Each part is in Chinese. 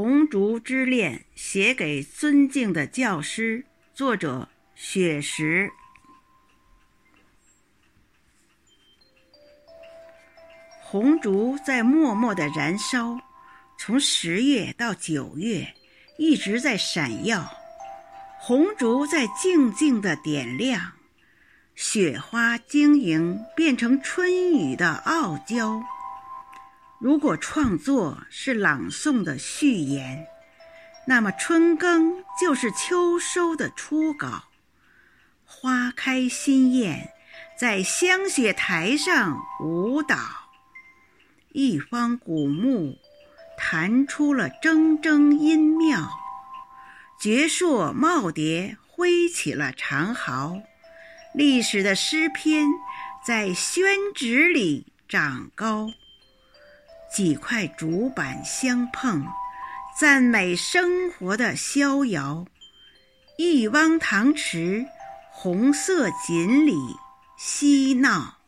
红烛之恋》写给尊敬的教师，作者雪石。红烛在默默的燃烧，从十月到九月，一直在闪耀。红烛在静静的点亮，雪花晶莹，变成春雨的傲娇。如果创作是朗诵的序言，那么春耕就是秋收的初稿。花开心艳，在香雪台上舞蹈。一方古木弹出了铮铮音妙，绝硕耄耋挥起了长毫，历史的诗篇在宣纸里长高。几块竹板相碰，赞美生活的逍遥。一汪塘池，红色锦鲤嬉闹，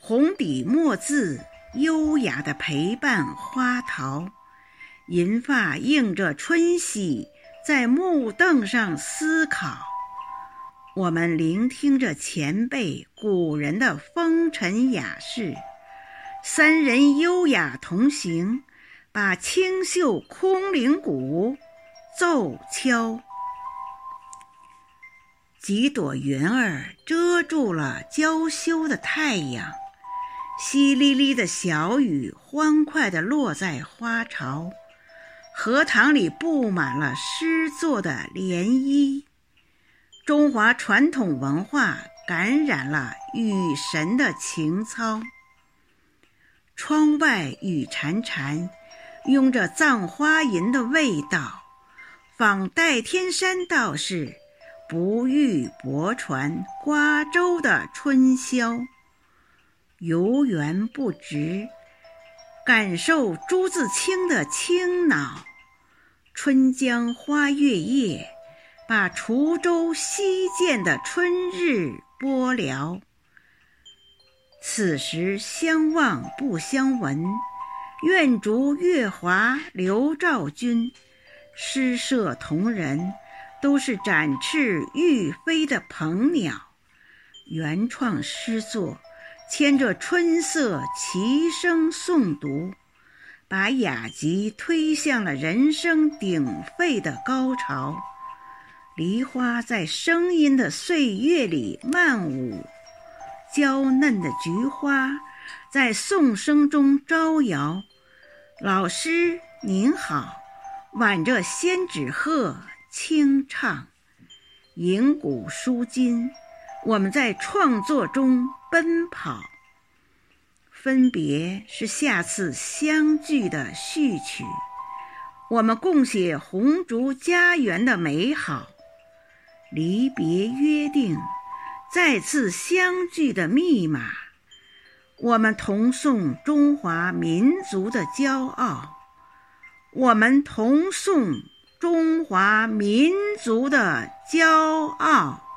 红底墨字。优雅的陪伴花桃，银发映着春喜，在木凳上思考。我们聆听着前辈古人的风尘雅事，三人优雅同行，把清秀空灵鼓奏敲。几朵云儿遮住了娇羞的太阳。淅沥沥的小雨欢快地落在花潮，荷塘里布满了诗作的涟漪。中华传统文化感染了雨神的情操。窗外雨潺潺，拥着葬花吟的味道，仿代天山道士不遇泊船瓜洲的春宵。游园不值，感受朱自清的清脑。春江花月夜，把滁州西涧的春日播聊。此时相望不相闻，愿逐月华流照君。诗社同仁都是展翅欲飞的鹏鸟，原创诗作。牵着春色齐声诵读，把雅集推向了人声鼎沸的高潮。梨花在声音的岁月里漫舞，娇嫩的菊花在颂声中招摇。老师您好，挽着仙纸鹤轻唱，吟古书今。我们在创作中奔跑，分别是下次相聚的序曲。我们共写红烛家园的美好，离别约定，再次相聚的密码。我们同颂中华民族的骄傲，我们同颂中华民族的骄傲。